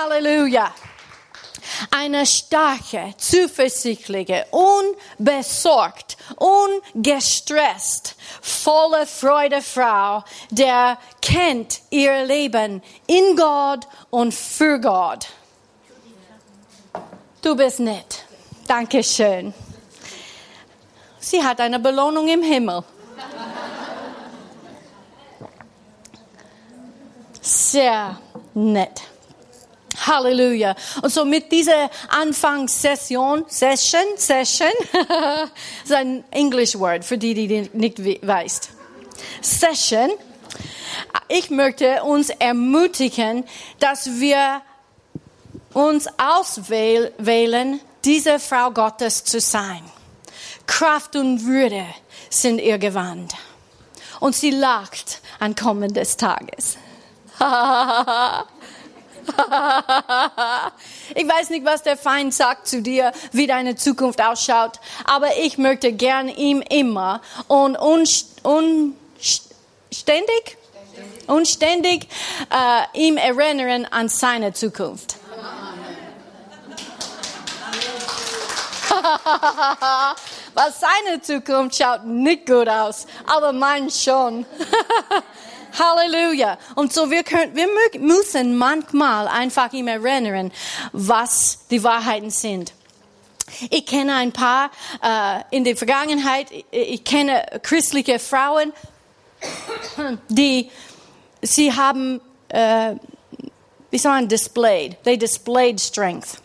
Halleluja. Eine starke, zuversichtliche, unbesorgt, ungestresst, volle Freude Frau, der kennt ihr Leben in Gott und für Gott. Du bist nett. Dankeschön. Sie hat eine Belohnung im Himmel. Sehr nett. Halleluja. Und so mit dieser Anfangssession, Session, Session, ist ein English Word für die, die nicht weißt. Session. Ich möchte uns ermutigen, dass wir uns auswählen, diese Frau Gottes zu sein. Kraft und Würde sind ihr Gewand. Und sie lacht an kommendes Tages. ich weiß nicht, was der Feind sagt zu dir, wie deine Zukunft ausschaut, aber ich möchte gern ihm immer und unständig, unständig äh, ihm erinnern an seine Zukunft. Weil seine Zukunft schaut nicht gut aus, aber mein schon. Halleluja. Und so wir können, wir müssen manchmal einfach ihm erinnern, was die Wahrheiten sind. Ich kenne ein paar äh, in der Vergangenheit. Ich kenne christliche Frauen, die sie haben, äh, wie man displayed? They displayed strength.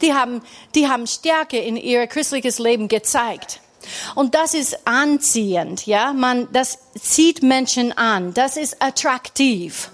Die haben, die haben Stärke in ihr christliches Leben gezeigt. Und das ist anziehend, ja. Man, das zieht Menschen an. Das ist attraktiv.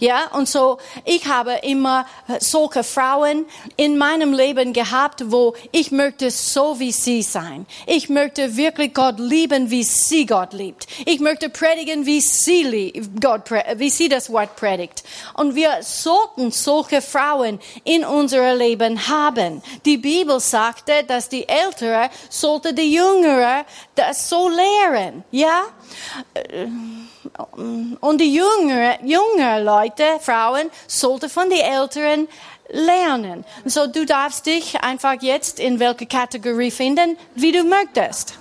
Ja, und so, ich habe immer solche Frauen in meinem Leben gehabt, wo ich möchte so wie sie sein. Ich möchte wirklich Gott lieben, wie sie Gott liebt. Ich möchte predigen, wie sie Gott, wie sie das Wort predigt. Und wir sollten solche Frauen in unserem Leben haben. Die Bibel sagte, dass die Ältere sollte die Jüngere das so lehren. Ja? Und die jüngere, jüngere Leute, Frauen, sollten von den Älteren lernen. So, du darfst dich einfach jetzt in welche Kategorie finden, wie du möchtest.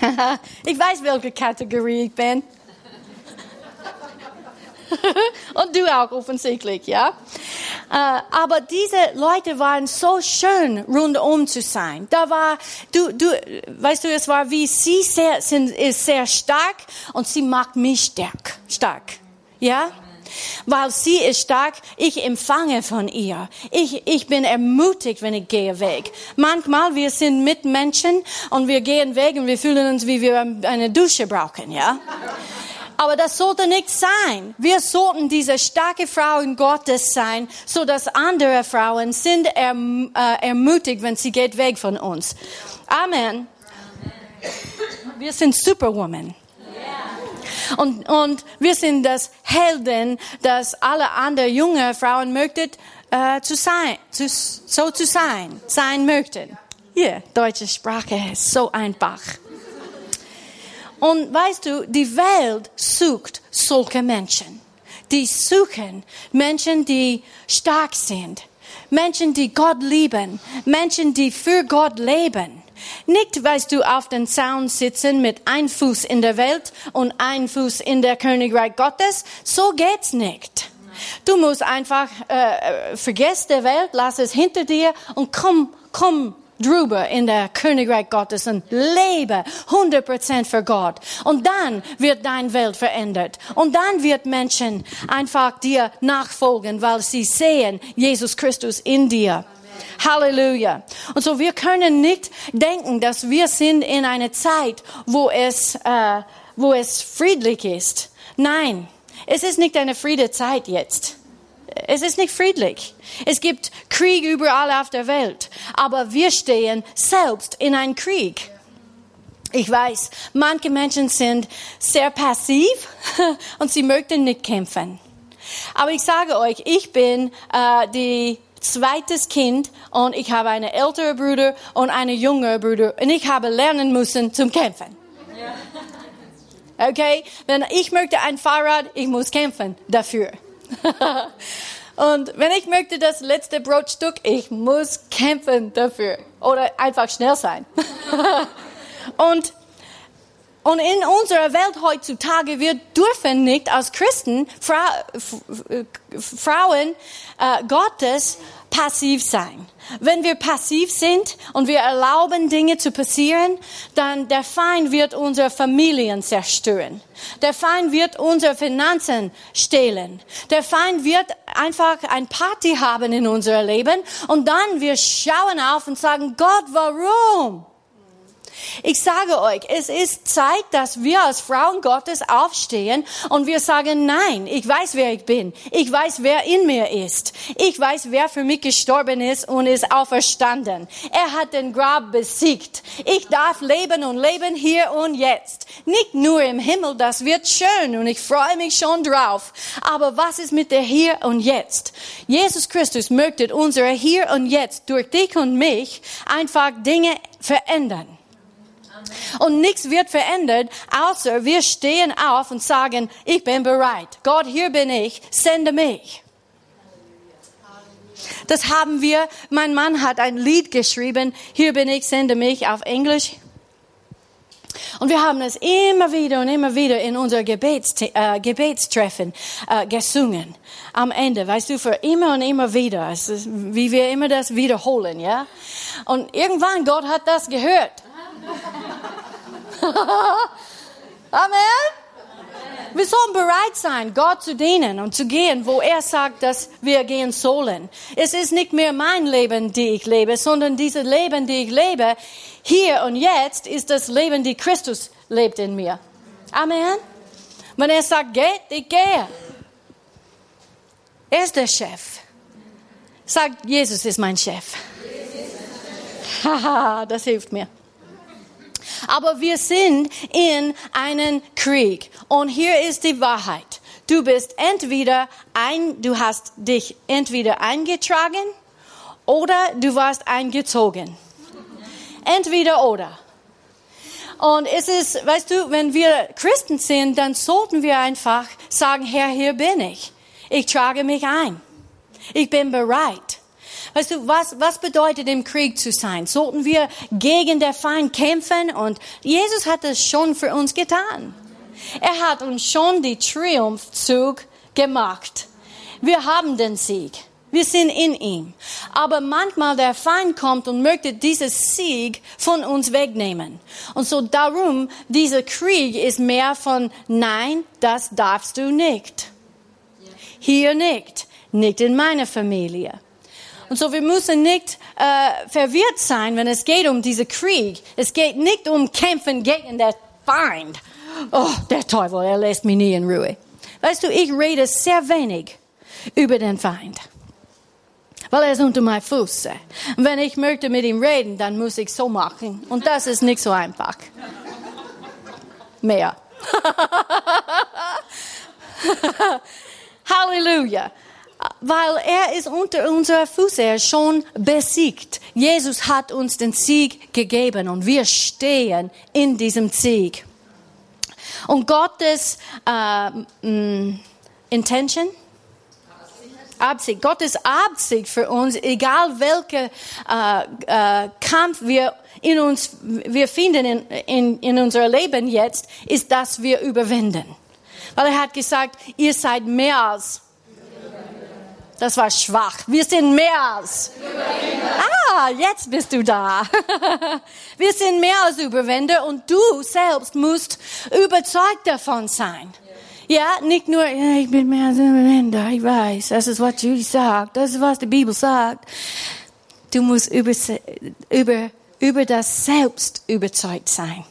ich weiß, welche Kategorie ich bin. Und du auch offensichtlich, ja. Äh, aber diese Leute waren so schön, rundum zu sein. Da war, du, du, weißt du, es war wie sie sehr, sind, ist sehr stark und sie macht mich stark, stark, ja. Weil sie ist stark, ich empfange von ihr. Ich, ich bin ermutigt, wenn ich gehe weg. Manchmal, wir sind mit Menschen und wir gehen weg und wir fühlen uns, wie wir eine Dusche brauchen, ja. Aber das sollte nicht sein. Wir sollten diese starke Frauen Gottes sein, so dass andere Frauen sind erm, äh, ermutigt, wenn sie geht weg von uns. Amen. Wir sind Superwoman. Und, und wir sind das Helden, dass alle anderen junge Frauen möchten, äh, zu sein, zu, so zu sein, sein möchten. Hier, deutsche Sprache ist so einfach. Und weißt du, die Welt sucht solche Menschen. Die suchen Menschen, die stark sind. Menschen, die Gott lieben. Menschen, die für Gott leben. Nicht, weißt du, auf den Zaun sitzen mit ein Fuß in der Welt und ein Fuß in der Königreich Gottes. So geht's nicht. Du musst einfach äh, vergiss der Welt, lass es hinter dir und komm, komm drüber in der Königreich Gottes und lebe 100% für Gott. Und dann wird deine Welt verändert. Und dann wird Menschen einfach dir nachfolgen, weil sie sehen Jesus Christus in dir. Halleluja. Und so wir können nicht denken, dass wir sind in einer Zeit, wo es, äh, wo es friedlich ist. Nein, es ist nicht eine Friedezeit jetzt. Es ist nicht friedlich. Es gibt Krieg überall auf der Welt. Aber wir stehen selbst in einem Krieg. Ich weiß, manche Menschen sind sehr passiv und sie möchten nicht kämpfen. Aber ich sage euch, ich bin äh, die zweites Kind und ich habe einen älteren Bruder und einen jüngeren Bruder und ich habe lernen müssen zum Kämpfen. Okay? Wenn ich möchte ein Fahrrad, ich muss kämpfen dafür. Und wenn ich möchte das letzte Brotstück, ich muss kämpfen dafür oder einfach schnell sein. und und in unserer Welt heutzutage, wir dürfen nicht als Christen, Fra Frauen äh, Gottes, passiv sein. Wenn wir passiv sind und wir erlauben Dinge zu passieren, dann der Feind wird unsere Familien zerstören. Der Feind wird unsere Finanzen stehlen. Der Feind wird einfach ein Party haben in unser Leben und dann wir schauen auf und sagen, Gott, warum? Ich sage euch, es ist Zeit, dass wir als Frauen Gottes aufstehen und wir sagen, nein, ich weiß, wer ich bin. Ich weiß, wer in mir ist. Ich weiß, wer für mich gestorben ist und ist auferstanden. Er hat den Grab besiegt. Ich darf leben und leben hier und jetzt. Nicht nur im Himmel, das wird schön und ich freue mich schon drauf. Aber was ist mit der Hier und Jetzt? Jesus Christus möchte unser Hier und Jetzt durch dich und mich einfach Dinge verändern. Und nichts wird verändert, außer wir stehen auf und sagen, ich bin bereit. Gott, hier bin ich, sende mich. Das haben wir, mein Mann hat ein Lied geschrieben, hier bin ich, sende mich auf Englisch. Und wir haben es immer wieder und immer wieder in unser Gebets, äh, Gebetstreffen äh, gesungen. Am Ende, weißt du, für immer und immer wieder. Es ist, wie wir immer das wiederholen, ja. Und irgendwann, Gott hat das gehört. Amen. Wir sollen bereit sein, Gott zu dienen und zu gehen, wo er sagt, dass wir gehen sollen. Es ist nicht mehr mein Leben, die ich lebe, sondern dieses Leben, die ich lebe, hier und jetzt, ist das Leben, die Christus lebt in mir. Amen. Wenn er sagt, geht, ich gehe. Er ist der Chef. Sagt, Jesus ist mein Chef. Haha, das hilft mir. Aber wir sind in einem Krieg. Und hier ist die Wahrheit. Du bist entweder ein, du hast dich entweder eingetragen oder du warst eingezogen. Entweder oder. Und es ist, weißt du, wenn wir Christen sind, dann sollten wir einfach sagen, Herr, hier bin ich. Ich trage mich ein. Ich bin bereit. Weißt du, was, was bedeutet im Krieg zu sein? Sollten wir gegen den Feind kämpfen? Und Jesus hat es schon für uns getan. Er hat uns schon die Triumphzug gemacht. Wir haben den Sieg. Wir sind in ihm. Aber manchmal der Feind kommt und möchte dieses Sieg von uns wegnehmen. Und so darum, dieser Krieg ist mehr von Nein, das darfst du nicht. Hier nicht. Nicht in meiner Familie. Und so, wir müssen nicht äh, verwirrt sein, wenn es geht um diesen Krieg. Es geht nicht um Kämpfen gegen den Feind. Oh, der Teufel, er lässt mich nie in Ruhe. Weißt du, ich rede sehr wenig über den Feind. Weil er ist unter meinem Fuß. Und wenn ich möchte mit ihm reden, dann muss ich so machen. Und das ist nicht so einfach. Mehr. Halleluja weil er ist unter unserer Füße, er ist schon besiegt. Jesus hat uns den Sieg gegeben und wir stehen in diesem Sieg. Und Gottes äh, Intention, Absicht, Gottes Absicht für uns, egal welcher äh, äh, Kampf wir in uns, wir finden in, in, in unser Leben jetzt, ist, dass wir überwinden. Weil er hat gesagt, ihr seid mehr als das war schwach. Wir sind mehr als. Ah, jetzt bist du da. Wir sind mehr als Überwinder und du selbst musst überzeugt davon sein. Ja, nicht nur, ich bin mehr als Überwinder, ich weiß, das ist, was Judy sagt, das ist, was die Bibel sagt. Du musst über, über, über das Selbst überzeugt sein.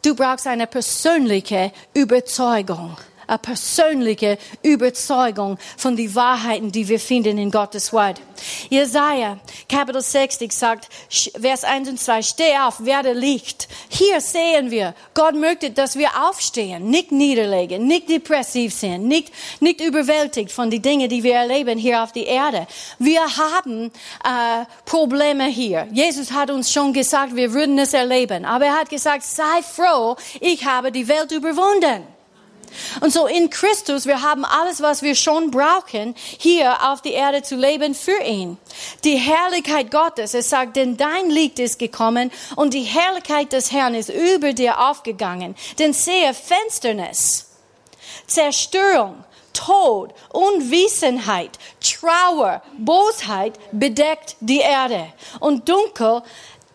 Du brauchst eine persönliche Überzeugung eine persönliche Überzeugung von den Wahrheiten, die wir finden in Gottes Wort. Jesaja, Kapitel 60 sagt, Vers 1 und 2, steh auf, werde Licht. Hier sehen wir, Gott möchte, dass wir aufstehen, nicht niederlegen, nicht depressiv sind, nicht, nicht überwältigt von den Dingen, die wir erleben hier auf der Erde. Wir haben äh, Probleme hier. Jesus hat uns schon gesagt, wir würden es erleben. Aber er hat gesagt, sei froh, ich habe die Welt überwunden. Und so in Christus, wir haben alles, was wir schon brauchen, hier auf die Erde zu leben für ihn. Die Herrlichkeit Gottes, es sagt, denn dein Licht ist gekommen und die Herrlichkeit des Herrn ist über dir aufgegangen. Denn sehe Finsternis, Zerstörung, Tod, Unwissenheit, Trauer, Bosheit bedeckt die Erde und dunkel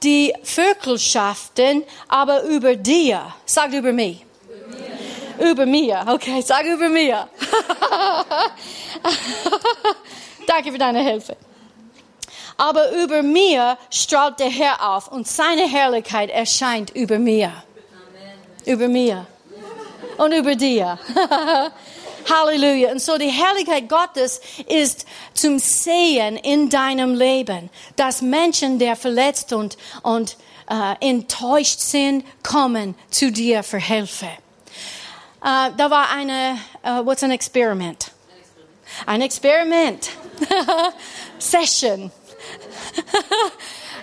die Vögelschaften, aber über dir, sagt über mich. Über mir, okay, sag über mir. Danke für deine Hilfe. Aber über mir strahlt der Herr auf und seine Herrlichkeit erscheint über mir. Amen. Über mir. Und über dir. Halleluja. Und so die Herrlichkeit Gottes ist zum Sehen in deinem Leben, dass Menschen, der verletzt und, und äh, enttäuscht sind, kommen zu dir für Hilfe. Uh, da war eine, uh, what's an experiment? Ein Experiment. Session.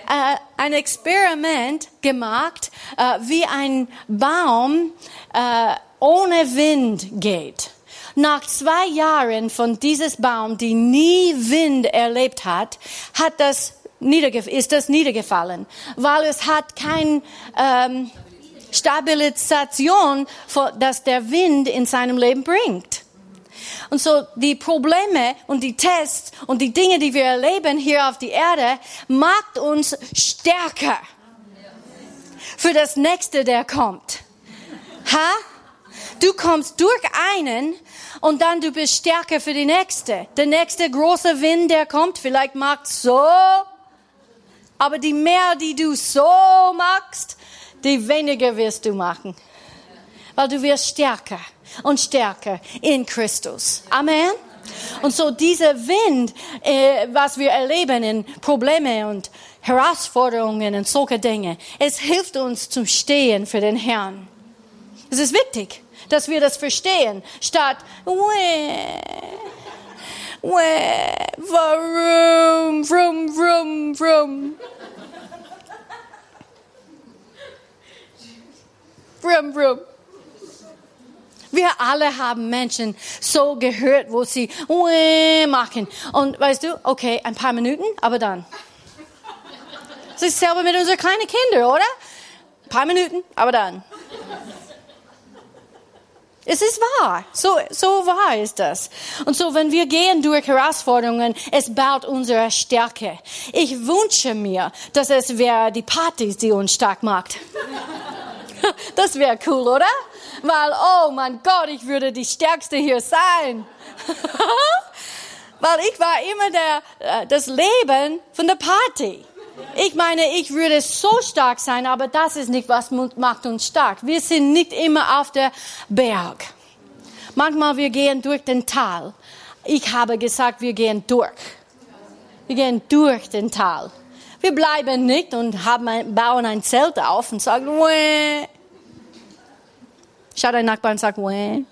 uh, ein Experiment gemacht, wie ein Baum ohne Wind geht. Nach zwei Jahren von dieses Baum, die nie Wind erlebt hat, hat das ist das niedergefallen, weil es hat kein ähm, Stabilisation, dass der Wind in seinem Leben bringt. Und so die Probleme und die Tests und die Dinge, die wir erleben hier auf die Erde, macht uns stärker für das nächste, der kommt. Ha? Du kommst durch einen und dann du bist stärker für die nächste. Der nächste große Wind, der kommt, vielleicht macht so, aber die mehr, die du so machst, die weniger wirst du machen. Weil du wirst stärker und stärker in Christus. Amen. Und so dieser Wind, äh, was wir erleben in Probleme und Herausforderungen und solche Dinge, es hilft uns zum Stehen für den Herrn. Es ist wichtig, dass wir das verstehen, statt, Wäh, wäh, warum, warum, warum, warum. Brum, brum. Wir alle haben Menschen so gehört, wo sie machen. Und weißt du, okay, ein paar Minuten, aber dann. Das ist selber mit unseren kleinen Kindern, oder? Ein paar Minuten, aber dann. Es ist wahr. So, so wahr ist das. Und so, wenn wir gehen durch Herausforderungen, es baut unsere Stärke. Ich wünsche mir, dass es wäre die Partys, die uns stark macht. Das wäre cool, oder? Weil, oh mein Gott, ich würde die Stärkste hier sein. Weil ich war immer der, äh, das Leben von der Party. Ich meine, ich würde so stark sein, aber das ist nicht, was macht uns stark. Wir sind nicht immer auf der Berg. Manchmal wir gehen durch den Tal. Ich habe gesagt, wir gehen durch. Wir gehen durch den Tal. Wir bleiben nicht und haben ein, bauen ein Zelt auf und sagen, Wäh. Schau deinen Nachbarn und sag, Wäh.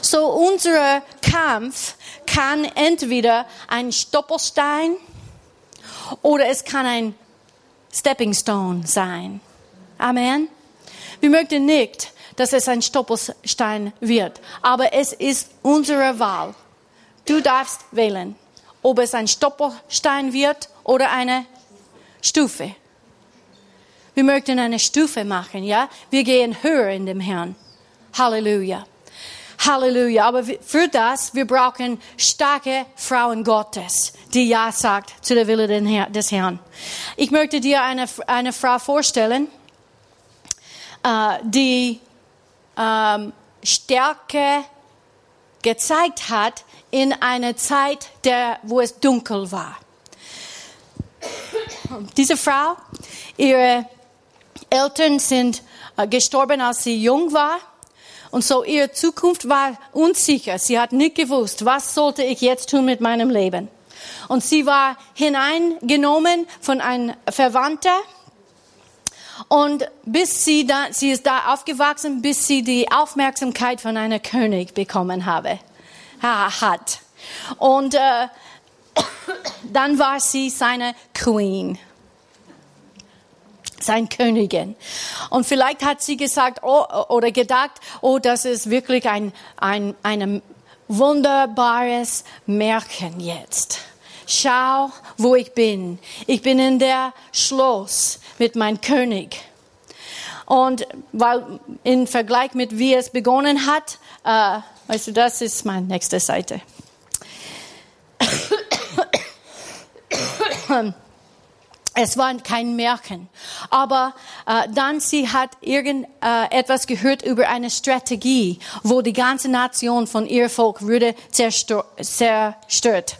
so unser Kampf kann entweder ein Stoppelstein oder es kann ein Stepping Stone sein. Amen. Wir möchten nicht dass es ein Stoppelstein wird. Aber es ist unsere Wahl. Du darfst wählen, ob es ein Stoppelstein wird oder eine Stufe. Wir möchten eine Stufe machen, ja? Wir gehen höher in dem Herrn. Halleluja. Halleluja. Aber für das, wir brauchen starke Frauen Gottes, die Ja sagt zu der Wille des Herrn. Ich möchte dir eine, eine Frau vorstellen, äh, die ähm, Stärke gezeigt hat in einer Zeit, der, wo es dunkel war. Diese Frau, ihre Eltern sind äh, gestorben, als sie jung war. Und so ihre Zukunft war unsicher. Sie hat nicht gewusst, was sollte ich jetzt tun mit meinem Leben. Und sie war hineingenommen von einem Verwandter, und bis sie da, sie ist da aufgewachsen, bis sie die Aufmerksamkeit von einer König bekommen habe, hat. Und äh, Dann war sie seine Queen sein Königin. Und vielleicht hat sie gesagt oh, oder gedacht, oh, das ist wirklich ein, ein, ein wunderbares Märchen jetzt. Schau, wo ich bin. Ich bin in der Schloss mit meinem König. Und weil im Vergleich mit wie es begonnen hat, äh, weißt du, das ist meine nächste Seite. Es war kein Märchen. Aber äh, dann sie hat irgend äh, gehört über eine Strategie, wo die ganze Nation von ihr Volk würde zerstört.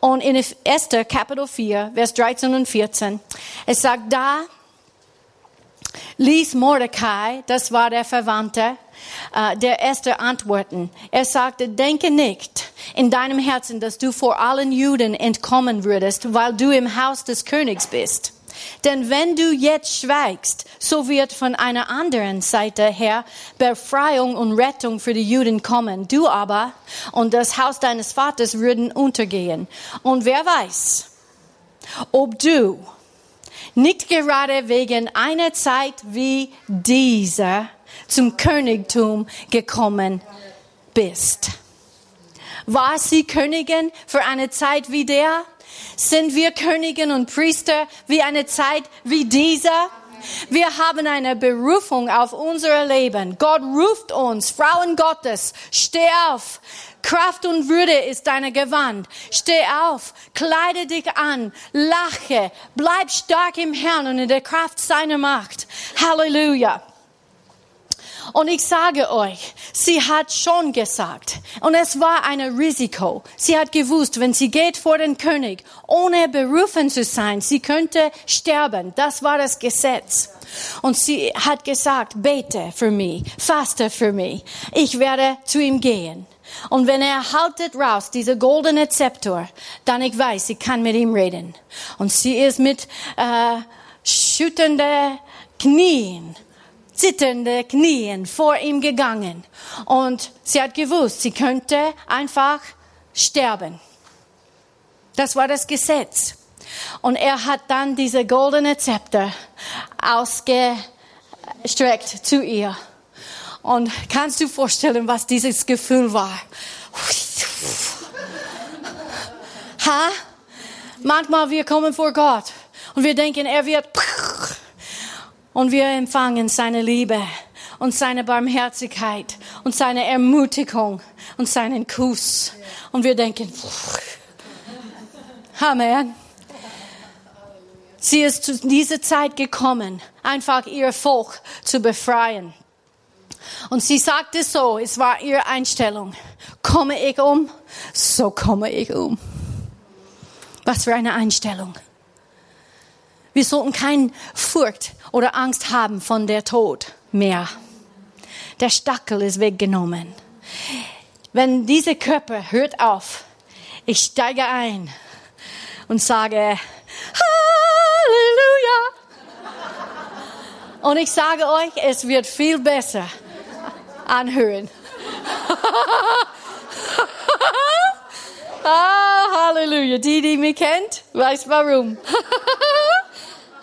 Und in Esther Kapitel 4, Vers 13 und 14, es sagt da, ließ Mordecai, das war der Verwandte, äh, der Esther antworten. Er sagte, denke nicht in deinem Herzen, dass du vor allen Juden entkommen würdest, weil du im Haus des Königs bist. Denn wenn du jetzt schweigst, so wird von einer anderen Seite her Befreiung und Rettung für die Juden kommen. Du aber und das Haus deines Vaters würden untergehen. Und wer weiß, ob du nicht gerade wegen einer Zeit wie dieser zum Königtum gekommen bist. War sie Königin für eine Zeit wie der? Sind wir Königin und Priester wie eine Zeit wie dieser? Wir haben eine Berufung auf unser Leben. Gott ruft uns, Frauen Gottes, steh auf. Kraft und Würde ist deine Gewand. Steh auf, kleide dich an, lache, bleib stark im Herrn und in der Kraft seiner Macht. Halleluja. Und ich sage euch, sie hat schon gesagt, und es war ein Risiko. Sie hat gewusst, wenn sie geht vor den König, ohne berufen zu sein, sie könnte sterben. Das war das Gesetz. Und sie hat gesagt, bete für mich, faste für mich. Ich werde zu ihm gehen. Und wenn er haltet raus, diese goldene Zepter, dann ich weiß, ich kann mit ihm reden. Und sie ist mit äh, schütternde Knien zitternde Knien vor ihm gegangen. Und sie hat gewusst, sie könnte einfach sterben. Das war das Gesetz. Und er hat dann diese goldene Zepter ausgestreckt zu ihr. Und kannst du vorstellen, was dieses Gefühl war? Ha? Manchmal wir kommen vor Gott und wir denken, er wird und wir empfangen seine Liebe und seine Barmherzigkeit und seine Ermutigung und seinen Kuss. Und wir denken, Amen. Sie ist zu dieser Zeit gekommen, einfach ihr Volk zu befreien. Und sie sagte so, es war ihre Einstellung, komme ich um, so komme ich um. Was für eine Einstellung. Wir sollten keine Furcht oder Angst haben von der Tod mehr. Der Stackel ist weggenommen. Wenn dieser Körper hört auf, ich steige ein und sage Halleluja. Und ich sage euch, es wird viel besser anhören. ah, Halleluja. Die, die mich kennt, weiß warum.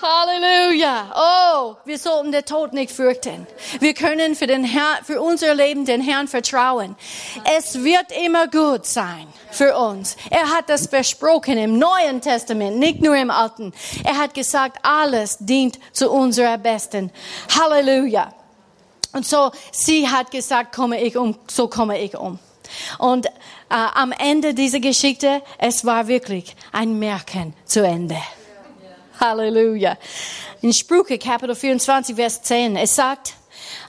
Halleluja. Oh, wir sollten den Tod nicht fürchten. Wir können für, den Herr, für unser Leben den Herrn vertrauen. Es wird immer gut sein für uns. Er hat das versprochen im Neuen Testament, nicht nur im Alten. Er hat gesagt, alles dient zu unserer Besten. Halleluja. Und so, sie hat gesagt, komme ich um, so komme ich um. Und äh, am Ende dieser Geschichte, es war wirklich ein Märchen zu Ende. Halleluja. In Sprüche Kapitel 24, Vers 10, es sagt,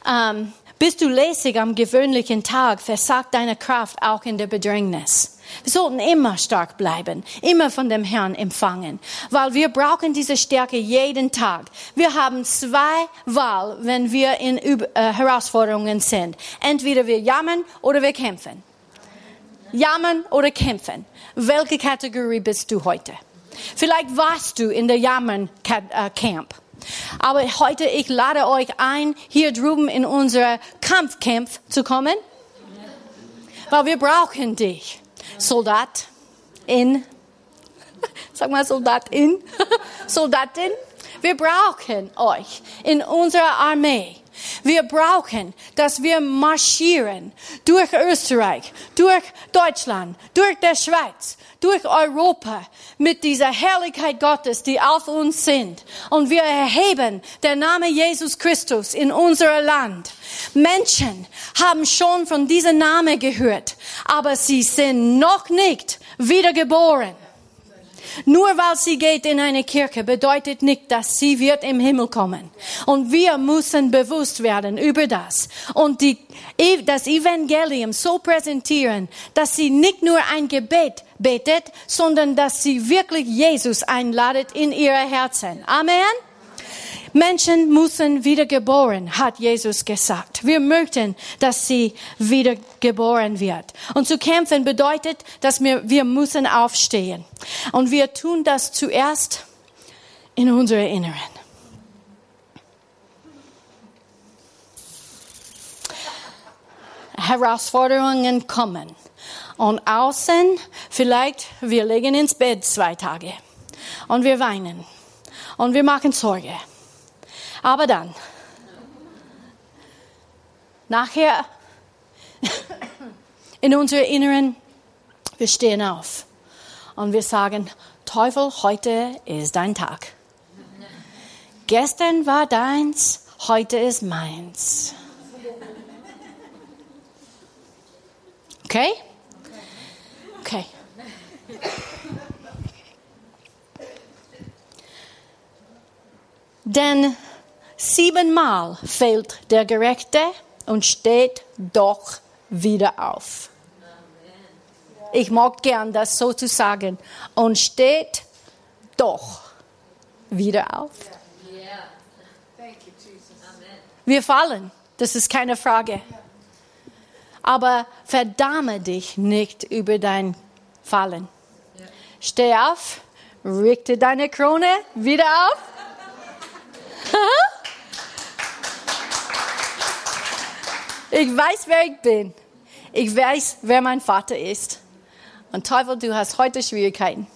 ähm, bist du lässig am gewöhnlichen Tag, versagt deine Kraft auch in der Bedrängnis. Wir sollten immer stark bleiben, immer von dem Herrn empfangen, weil wir brauchen diese Stärke jeden Tag. Wir haben zwei Wahl, wenn wir in äh, Herausforderungen sind. Entweder wir jammern oder wir kämpfen. Jammern oder kämpfen. Welche Kategorie bist du heute? Vielleicht warst du in der Jammern-Camp. Aber heute, ich lade euch ein, hier drüben in unser Kampfcamp zu kommen. Weil wir brauchen dich, Soldat, in Sag mal Soldatin. Soldatin. Wir brauchen euch in unserer Armee. Wir brauchen, dass wir marschieren durch Österreich, durch Deutschland, durch der Schweiz, durch Europa mit dieser Herrlichkeit Gottes, die auf uns sind. Und wir erheben den Namen Jesus Christus in unser Land. Menschen haben schon von diesem Namen gehört, aber sie sind noch nicht wiedergeboren. Nur weil sie geht in eine Kirche, bedeutet nicht, dass sie wird im Himmel kommen. Und wir müssen bewusst werden über das. Und die, das Evangelium so präsentieren, dass sie nicht nur ein Gebet betet, sondern dass sie wirklich Jesus einladet in ihre Herzen. Amen. Menschen müssen wiedergeboren, hat Jesus gesagt. Wir möchten, dass sie wiedergeboren wird. Und zu kämpfen bedeutet, dass wir, wir müssen aufstehen. Und wir tun das zuerst in unserer Inneren. Herausforderungen kommen. Und außen, vielleicht, wir legen ins Bett zwei Tage. Und wir weinen. Und wir machen Sorge. Aber dann, nachher, in unserer Inneren, wir stehen auf und wir sagen, Teufel, heute ist dein Tag. Gestern war deins, heute ist meins. Okay? Okay. Denn Siebenmal fällt der Gerechte und steht doch wieder auf. Ich mag gern das so zu sagen. Und steht doch wieder auf. Wir fallen, das ist keine Frage. Aber verdamme dich nicht über dein Fallen. Steh auf, richte deine Krone wieder auf. Ich weiß, wer ich bin. Ich weiß, wer mein Vater ist. Und Teufel, du hast heute Schwierigkeiten.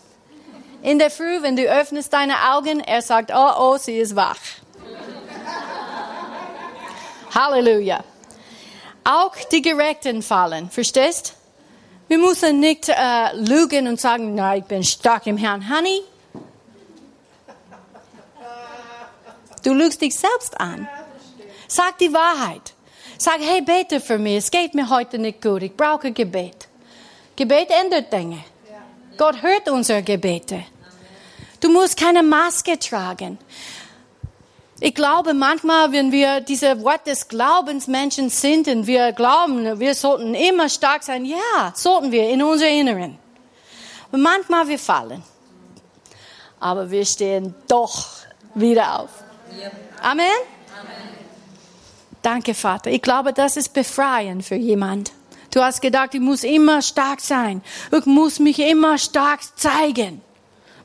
In der Früh, wenn du öffnest deine Augen, er sagt, oh, oh, sie ist wach. Halleluja. Auch die Gerechten fallen, verstehst? Wir müssen nicht äh, lügen und sagen, na, ich bin stark im Herrn. Honey, du lügst dich selbst an. Sag die Wahrheit. Sag, hey, bete für mich. Es geht mir heute nicht gut. Ich brauche Gebet. Gebet ändert Dinge. Gott hört unsere Gebete. Du musst keine Maske tragen. Ich glaube manchmal, wenn wir diese Wort des Glaubens Menschen sind und wir glauben, wir sollten immer stark sein, ja, sollten wir in unser Inneren. Und manchmal wir fallen. Aber wir stehen doch wieder auf. Amen. Danke, Vater. Ich glaube, das ist befreiend für jemand. Du hast gedacht, ich muss immer stark sein. Ich muss mich immer stark zeigen.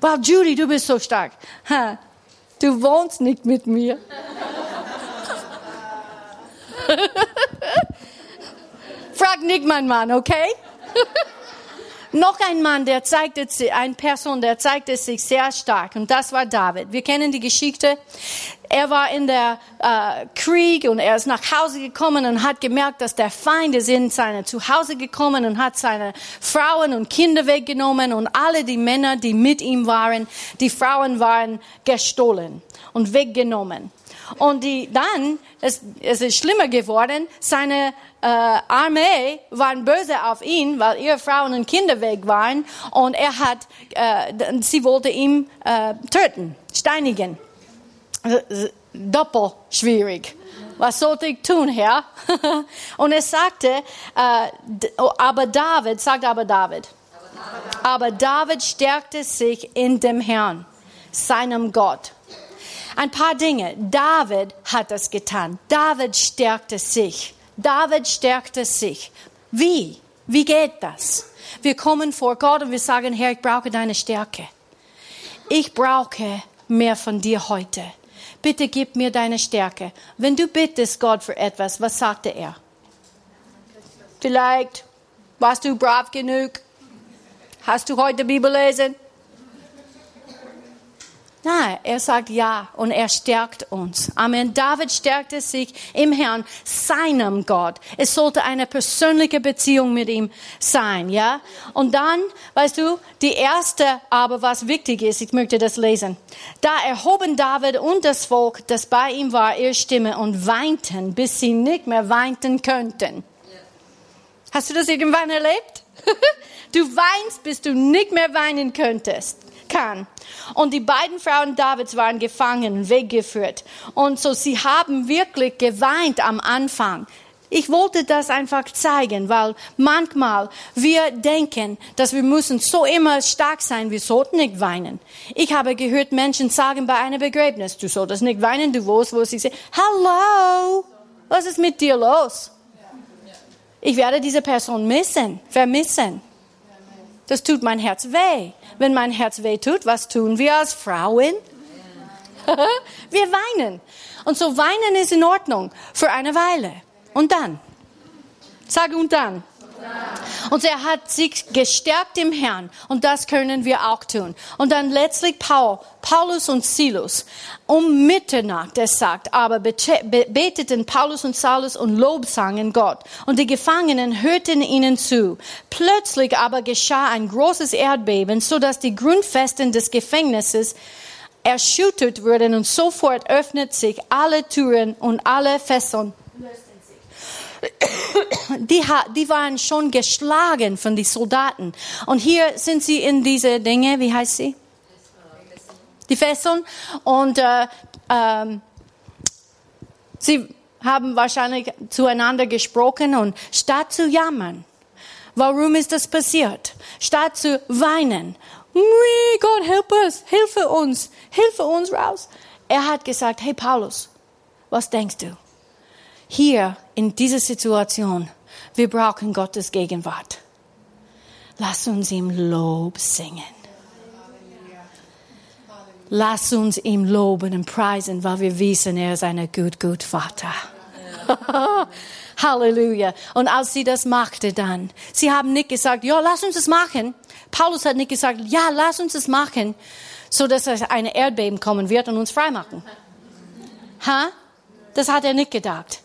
Weil Judy, du bist so stark. Ha, du wohnst nicht mit mir. Frag nicht mein Mann, okay? Noch ein Mann, der zeigte sich, eine Person, der zeigte sich sehr stark. Und das war David. Wir kennen die Geschichte. Er war in der äh, Krieg und er ist nach Hause gekommen und hat gemerkt, dass der Feinde sind seine Zuhause gekommen und hat seine Frauen und Kinder weggenommen und alle die Männer, die mit ihm waren, die Frauen waren gestohlen und weggenommen. Und die, dann, es, es ist schlimmer geworden, seine äh, Armee waren böse auf ihn, weil ihre Frauen und Kinder weg waren. Und er hat, äh, sie wollte ihn äh, töten, steinigen. Doppel schwierig. Was sollte ich tun, Herr? und er sagte, äh, aber David, sagt aber David, aber David stärkte sich in dem Herrn, seinem Gott. Ein paar Dinge. David hat das getan. David stärkte sich. David stärkte sich. Wie? Wie geht das? Wir kommen vor Gott und wir sagen, Herr, ich brauche deine Stärke. Ich brauche mehr von dir heute. Bitte gib mir deine Stärke. Wenn du bittest Gott für etwas, was sagte er? Vielleicht warst du brav genug. Hast du heute Bibel lesen? Nein, er sagt ja und er stärkt uns. Amen. David stärkte sich im Herrn, seinem Gott. Es sollte eine persönliche Beziehung mit ihm sein, ja. Und dann, weißt du, die erste, aber was wichtig ist, ich möchte das lesen. Da erhoben David und das Volk, das bei ihm war, ihre Stimme und weinten, bis sie nicht mehr weinten könnten. Hast du das irgendwann erlebt? Du weinst, bis du nicht mehr weinen könntest kann. Und die beiden Frauen Davids waren gefangen, weggeführt. Und so, sie haben wirklich geweint am Anfang. Ich wollte das einfach zeigen, weil manchmal wir denken, dass wir müssen so immer stark sein, wir sollten nicht weinen. Ich habe gehört Menschen sagen bei einem Begräbnis, du solltest nicht weinen, du weißt, wo sie sagen, hallo, was ist mit dir los? Ich werde diese Person missen, vermissen. Das tut mein Herz weh. Wenn mein Herz weh tut, was tun wir als Frauen? wir weinen. Und so weinen ist in Ordnung für eine Weile. Und dann? Sag und dann. Und er hat sich gestärkt im Herrn. Und das können wir auch tun. Und dann letztlich Paul, Paulus und Silas um Mitternacht, er sagt, aber beteten Paulus und Saulus und lobsangen Gott. Und die Gefangenen hörten ihnen zu. Plötzlich aber geschah ein großes Erdbeben, so dass die Grundfesten des Gefängnisses erschüttert wurden und sofort öffnet sich alle Türen und alle Fesseln die, die waren schon geschlagen von den Soldaten. Und hier sind sie in diese Dinge, wie heißt sie? Die Fesseln. Und äh, ähm, sie haben wahrscheinlich zueinander gesprochen und statt zu jammern, warum ist das passiert? Statt zu weinen, Gott, help us, hilfe uns, hilfe uns raus. Er hat gesagt, hey Paulus, was denkst du? Hier in dieser Situation, wir brauchen Gottes Gegenwart. Lass uns ihm Lob singen. Lass uns ihm loben und preisen, weil wir wissen, er ist ein gut, gut Vater. Halleluja. Und als sie das machte dann, sie haben nicht gesagt, ja, lass uns das machen. Paulus hat nicht gesagt, ja, lass uns das machen, so dass ein Erdbeben kommen wird und uns freimachen. Ha? Das hat er nicht gedacht.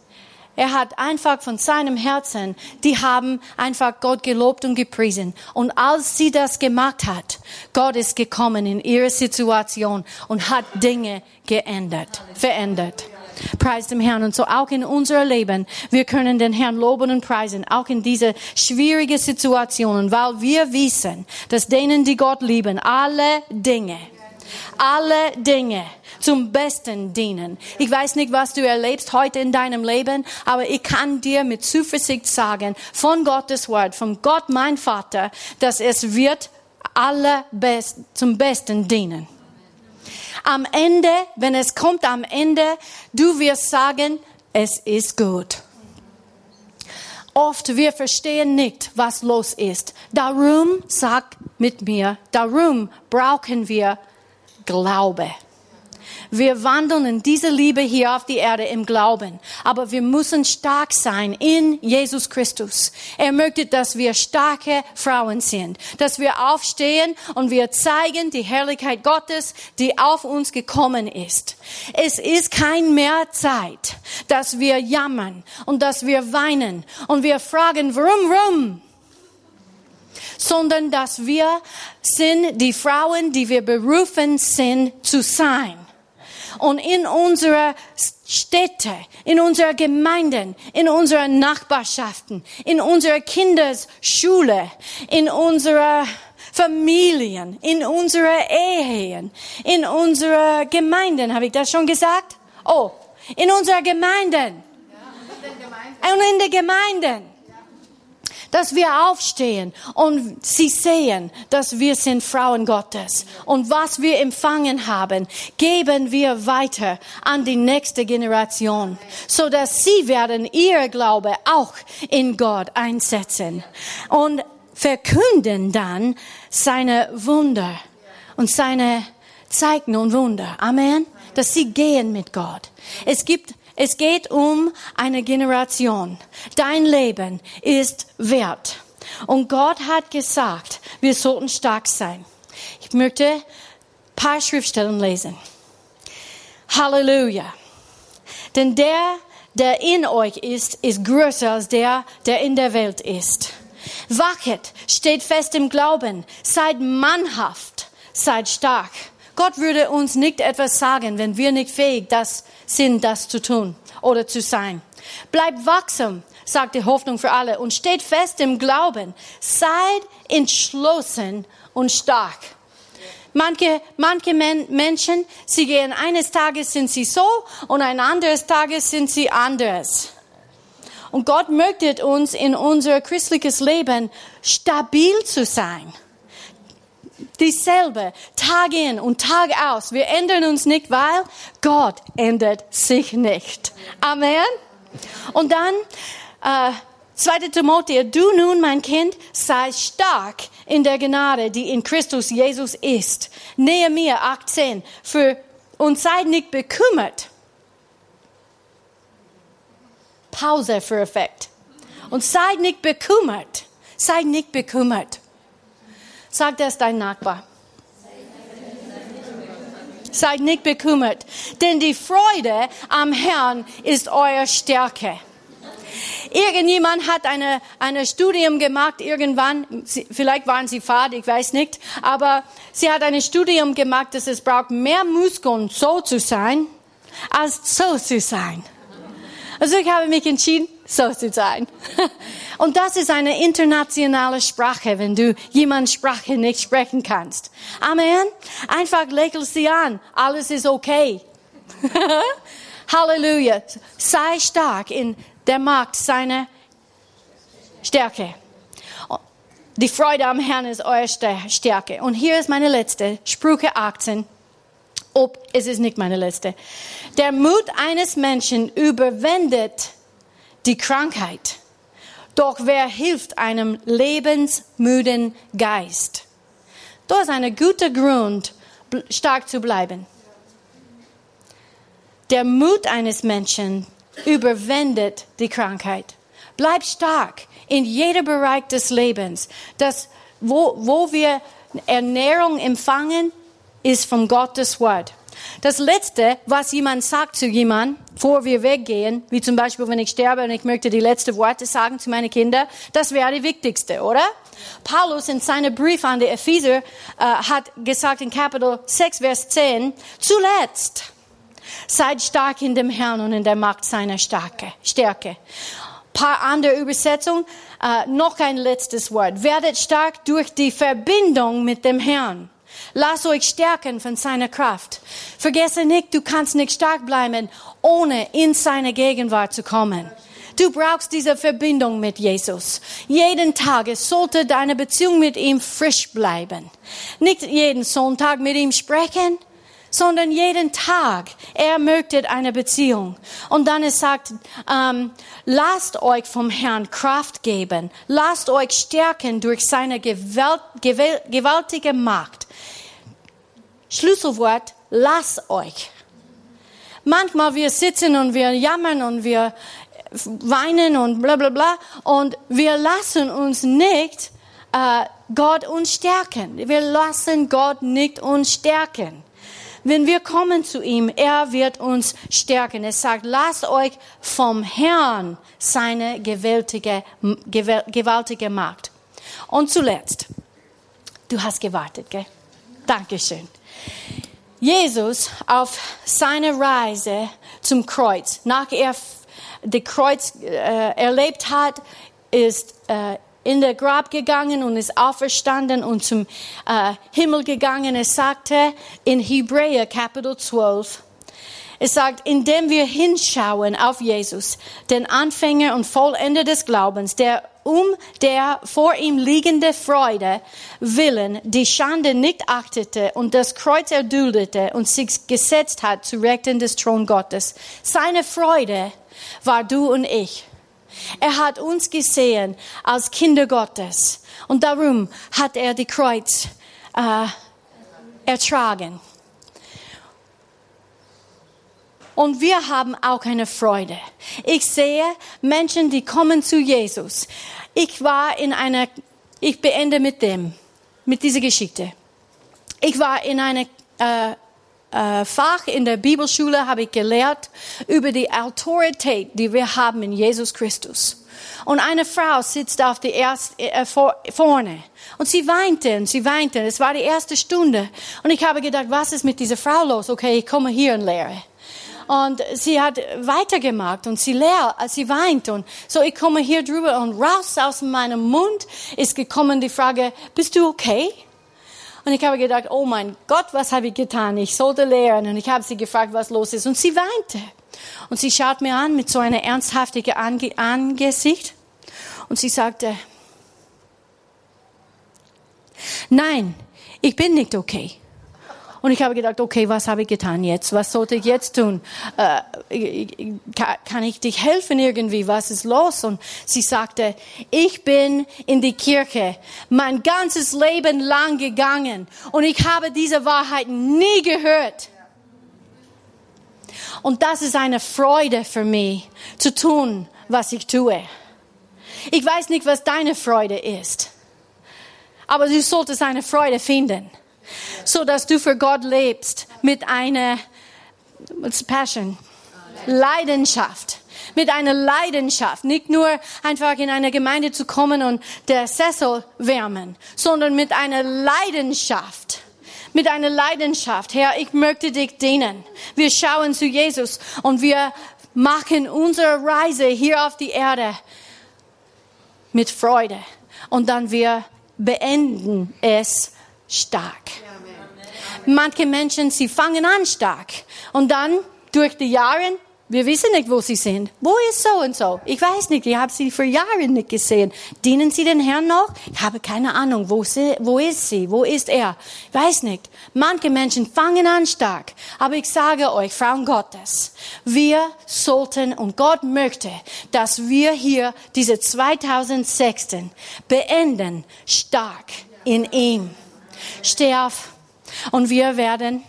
Er hat einfach von seinem Herzen, die haben einfach Gott gelobt und gepriesen. Und als sie das gemacht hat, Gott ist gekommen in ihre Situation und hat Dinge geändert, verändert. Preis dem Herrn. Und so auch in unser Leben. Wir können den Herrn loben und preisen, auch in diese schwierigen Situationen, weil wir wissen, dass denen, die Gott lieben, alle Dinge, alle Dinge zum Besten dienen. Ich weiß nicht, was du erlebst heute in deinem Leben, aber ich kann dir mit Zuversicht sagen, von Gottes Wort, von Gott, mein Vater, dass es wird alle best, zum Besten dienen. Am Ende, wenn es kommt am Ende, du wirst sagen, es ist gut. Oft wir verstehen nicht, was los ist. Darum, sag mit mir, darum brauchen wir Glaube. Wir wandeln in dieser Liebe hier auf die Erde im Glauben. Aber wir müssen stark sein in Jesus Christus. Er möchte, dass wir starke Frauen sind. Dass wir aufstehen und wir zeigen die Herrlichkeit Gottes, die auf uns gekommen ist. Es ist kein mehr Zeit, dass wir jammern und dass wir weinen und wir fragen, warum, warum? sondern dass wir sind die Frauen, die wir berufen sind zu sein und in unserer Städte, in unserer Gemeinden, in unserer Nachbarschaften, in unserer Kinderschule, in unserer Familien, in unserer Ehen, in unserer Gemeinden, habe ich das schon gesagt? Oh, in unserer Gemeinden. Ja, und in der Gemeinden dass wir aufstehen und sie sehen, dass wir sind Frauen Gottes. Und was wir empfangen haben, geben wir weiter an die nächste Generation, so dass sie werden ihr Glaube auch in Gott einsetzen und verkünden dann seine Wunder und seine Zeichen und Wunder. Amen. Dass sie gehen mit Gott. Es gibt es geht um eine Generation. Dein Leben ist wert. Und Gott hat gesagt, wir sollten stark sein. Ich möchte paar Schriftstellen lesen. Halleluja. Denn der, der in euch ist, ist größer als der, der in der Welt ist. Wachet, steht fest im Glauben, seid mannhaft, seid stark. Gott würde uns nicht etwas sagen, wenn wir nicht fähig das sind, das zu tun oder zu sein. Bleibt wachsam, sagt die Hoffnung für alle, und steht fest im Glauben. Seid entschlossen und stark. Manche, manche Men Menschen, sie gehen eines Tages sind sie so und ein anderes Tages sind sie anders. Und Gott möchte uns in unser christliches Leben stabil zu sein. Dieselbe, Tag in und Tag aus. Wir ändern uns nicht, weil Gott ändert sich nicht. Amen. Und dann, äh, 2. Timotheus, du nun, mein Kind, sei stark in der Gnade, die in Christus Jesus ist. Nehemiah 18, für, und sei nicht bekümmert Pause für Effekt. Und sei nicht bekümmert. Sei nicht bekümmert. Sag das dein Nachbar. Seid nicht bekümmert, denn die Freude am Herrn ist eure Stärke. Irgendjemand hat eine, eine Studium gemacht, irgendwann, vielleicht waren sie fad, ich weiß nicht, aber sie hat ein Studium gemacht, dass es braucht mehr Muskeln, so zu sein, als so zu sein. Also ich habe mich entschieden, so zu sein. Und das ist eine internationale Sprache, wenn du jemand Sprache nicht sprechen kannst. Amen. Einfach lächel sie an. Alles ist okay. Halleluja. Sei stark in der Macht seiner Stärke. Die Freude am Herrn ist eure Stärke. Und hier ist meine letzte, Sprüche 18 ob es ist nicht meine letzte. Der Mut eines Menschen überwindet die Krankheit. Doch wer hilft einem lebensmüden Geist? Das ist ein guter Grund, stark zu bleiben. Der Mut eines Menschen überwindet die Krankheit. Bleib stark in jedem Bereich des Lebens. Das, wo, wo wir Ernährung empfangen, ist von Gottes Wort. Das Letzte, was jemand sagt zu jemandem, bevor wir weggehen, wie zum Beispiel, wenn ich sterbe und ich möchte die letzten Worte sagen zu meinen Kindern, das wäre die wichtigste, oder? Paulus in seinem Brief an die Epheser äh, hat gesagt in Kapitel 6, Vers 10, zuletzt seid stark in dem Herrn und in der Macht seiner Stärke. Stärke. Paar andere Übersetzungen, äh, noch ein letztes Wort. Werdet stark durch die Verbindung mit dem Herrn. Lass euch stärken von seiner Kraft. Vergesse nicht, du kannst nicht stark bleiben, ohne in seine Gegenwart zu kommen. Du brauchst diese Verbindung mit Jesus. Jeden Tag sollte deine Beziehung mit ihm frisch bleiben. Nicht jeden Sonntag mit ihm sprechen, sondern jeden Tag. Er möchte eine Beziehung. Und dann es sagt, ähm, lasst euch vom Herrn Kraft geben. Lasst euch stärken durch seine gewalt, gewaltige Macht. Schlüsselwort, lass euch. Manchmal wir sitzen und wir jammern und wir weinen und bla bla bla und wir lassen uns nicht äh, Gott uns stärken. Wir lassen Gott nicht uns stärken. Wenn wir kommen zu ihm, er wird uns stärken. Er sagt, lasst euch vom Herrn seine gewaltige, gewaltige Macht. Und zuletzt, du hast gewartet, gell? Dankeschön. Jesus auf seiner Reise zum Kreuz, nach er das Kreuz äh, erlebt hat, ist äh, in der Grab gegangen und ist auferstanden und zum äh, Himmel gegangen. Er sagte in Hebräer Kapitel 12, es sagt, indem wir hinschauen auf Jesus, den Anfänger und Vollender des Glaubens, der um der vor ihm liegende Freude willen die Schande nicht achtete und das Kreuz erduldete und sich gesetzt hat zu Rechten des Thron Gottes. Seine Freude war du und ich. Er hat uns gesehen als Kinder Gottes und darum hat er die Kreuz äh, ertragen. Und wir haben auch eine Freude. Ich sehe Menschen, die kommen zu Jesus. Ich war in einer, ich beende mit dem, mit dieser Geschichte. Ich war in einer äh, äh, Fach in der Bibelschule habe ich gelehrt über die Autorität, die wir haben in Jesus Christus. Und eine Frau sitzt auf der erst, äh, vor, vorne und sie weinte und sie weinte. Es war die erste Stunde und ich habe gedacht, was ist mit dieser Frau los? Okay, ich komme hier und lehre. Und sie hat weitergemacht und sie leer, sie weint. Und so, ich komme hier drüber und raus aus meinem Mund ist gekommen die Frage, bist du okay? Und ich habe gedacht, oh mein Gott, was habe ich getan? Ich sollte lehren. Und ich habe sie gefragt, was los ist. Und sie weinte. Und sie schaut mir an mit so einer ernsthaftigen Ange Angesicht. Und sie sagte, nein, ich bin nicht okay. Und ich habe gedacht, okay, was habe ich getan jetzt? Was sollte ich jetzt tun? Äh, kann ich dich helfen irgendwie? Was ist los? Und sie sagte, ich bin in die Kirche mein ganzes Leben lang gegangen und ich habe diese Wahrheit nie gehört. Und das ist eine Freude für mich, zu tun, was ich tue. Ich weiß nicht, was deine Freude ist, aber du solltest eine Freude finden so dass du für Gott lebst mit einer Passion, Leidenschaft mit einer Leidenschaft, nicht nur einfach in eine Gemeinde zu kommen und der Sessel wärmen, sondern mit einer Leidenschaft. Mit einer Leidenschaft. Herr, ich möchte dich dienen. Wir schauen zu Jesus und wir machen unsere Reise hier auf die Erde mit Freude. Und dann wir beenden es stark. Manche Menschen, sie fangen an stark und dann durch die Jahre, wir wissen nicht, wo sie sind. Wo ist so und so? Ich weiß nicht, ich habe sie für Jahre nicht gesehen. Dienen sie den Herrn noch? Ich habe keine Ahnung, wo, sie, wo ist sie? Wo ist er? Ich weiß nicht. Manche Menschen fangen an stark. Aber ich sage euch, Frauen Gottes, wir sollten und Gott möchte, dass wir hier diese 2006 beenden stark in ihm. Steh auf und wir werden,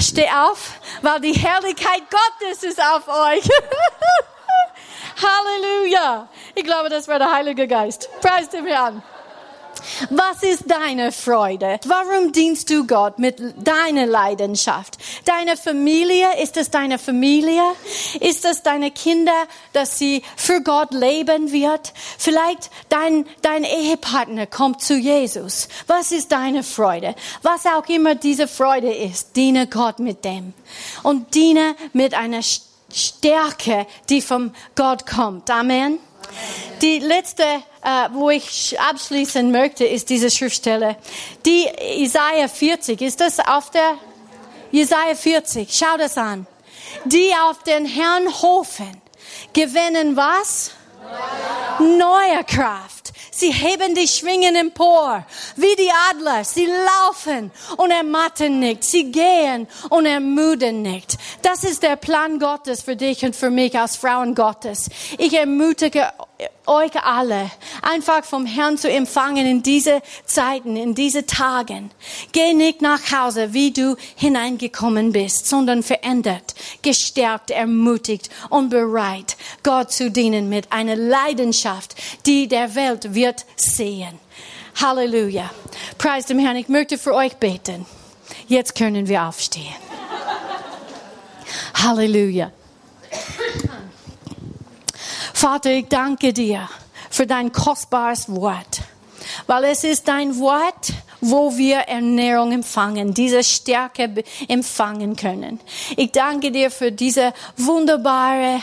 steh auf, weil die Herrlichkeit Gottes ist auf euch. Halleluja. Ich glaube, das war der Heilige Geist. Preis dem Herrn. Was ist deine Freude? Warum dienst du Gott mit deiner Leidenschaft? Deine Familie, ist es deine Familie? Ist es deine Kinder, dass sie für Gott leben wird? Vielleicht dein, dein Ehepartner kommt zu Jesus. Was ist deine Freude? Was auch immer diese Freude ist, diene Gott mit dem. Und diene mit einer Stärke, die vom Gott kommt. Amen. Die letzte, äh, wo ich abschließen möchte, ist diese Schriftstelle. Die Isaiah 40, ist das auf der Isaiah 40? Schau das an. Die auf den Herrn hoffen, gewinnen was? Neue Kraft. Sie heben die Schwingen empor, wie die Adler. Sie laufen und ermatten nicht. Sie gehen und ermüden nicht. Das ist der Plan Gottes für dich und für mich als Frauen Gottes. Ich ermutige euch alle einfach vom Herrn zu empfangen in diese Zeiten, in diese Tagen. Geh nicht nach Hause, wie du hineingekommen bist, sondern verändert, gestärkt, ermutigt und bereit, Gott zu dienen mit einer Leidenschaft, die der Welt wird sehen. Halleluja. Preis dem Herrn. Ich möchte für euch beten. Jetzt können wir aufstehen. Halleluja. Vater, ich danke dir für dein kostbares Wort, weil es ist dein Wort, wo wir Ernährung empfangen, diese Stärke empfangen können. Ich danke dir für diese wunderbare,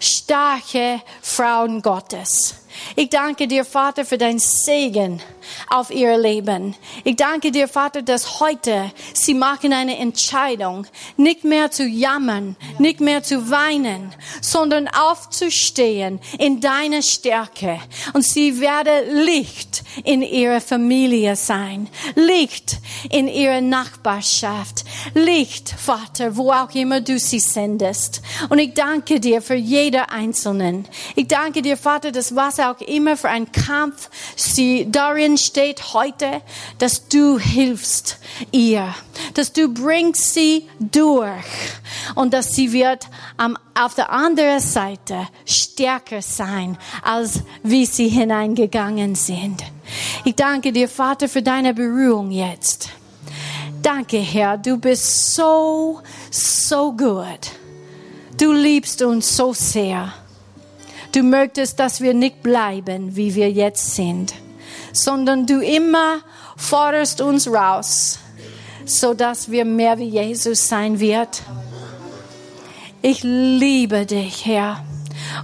starke Frauen Gottes. Ich danke dir, Vater, für dein Segen auf ihr Leben. Ich danke dir, Vater, dass heute sie machen eine Entscheidung, nicht mehr zu jammern, nicht mehr zu weinen, sondern aufzustehen in deiner Stärke. Und sie werden Licht in ihrer Familie sein, Licht in ihrer Nachbarschaft, Licht, Vater, wo auch immer du sie sendest. Und ich danke dir für jeder Einzelnen. Ich danke dir, Vater, dass was auch immer für ein Kampf sie darin steht heute, dass du hilfst ihr, dass du bringst sie durch und dass sie wird am, auf der anderen Seite stärker sein, als wie sie hineingegangen sind. Ich danke dir, Vater, für deine Berührung jetzt. Danke, Herr, du bist so, so gut. Du liebst uns so sehr. Du möchtest, dass wir nicht bleiben, wie wir jetzt sind, sondern du immer forderst uns raus, so dass wir mehr wie Jesus sein wird. Ich liebe dich, Herr.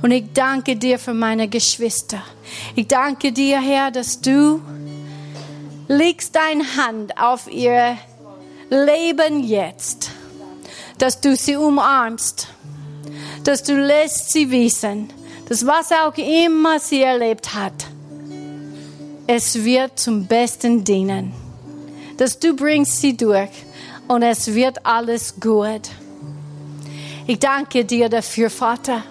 Und ich danke dir für meine Geschwister. Ich danke dir, Herr, dass du legst deine Hand auf ihr Leben jetzt, dass du sie umarmst, dass du lässt sie wissen, dass was auch immer sie erlebt hat, es wird zum Besten dienen, dass du bringst sie durch und es wird alles gut. Ich danke dir dafür, Vater.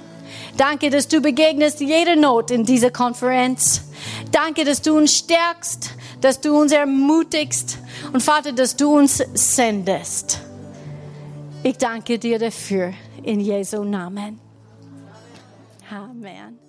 Danke, dass du begegnest jeder Not in dieser Konferenz. Danke, dass du uns stärkst, dass du uns ermutigst und Vater, dass du uns sendest. Ich danke dir dafür in Jesu Namen. Amen.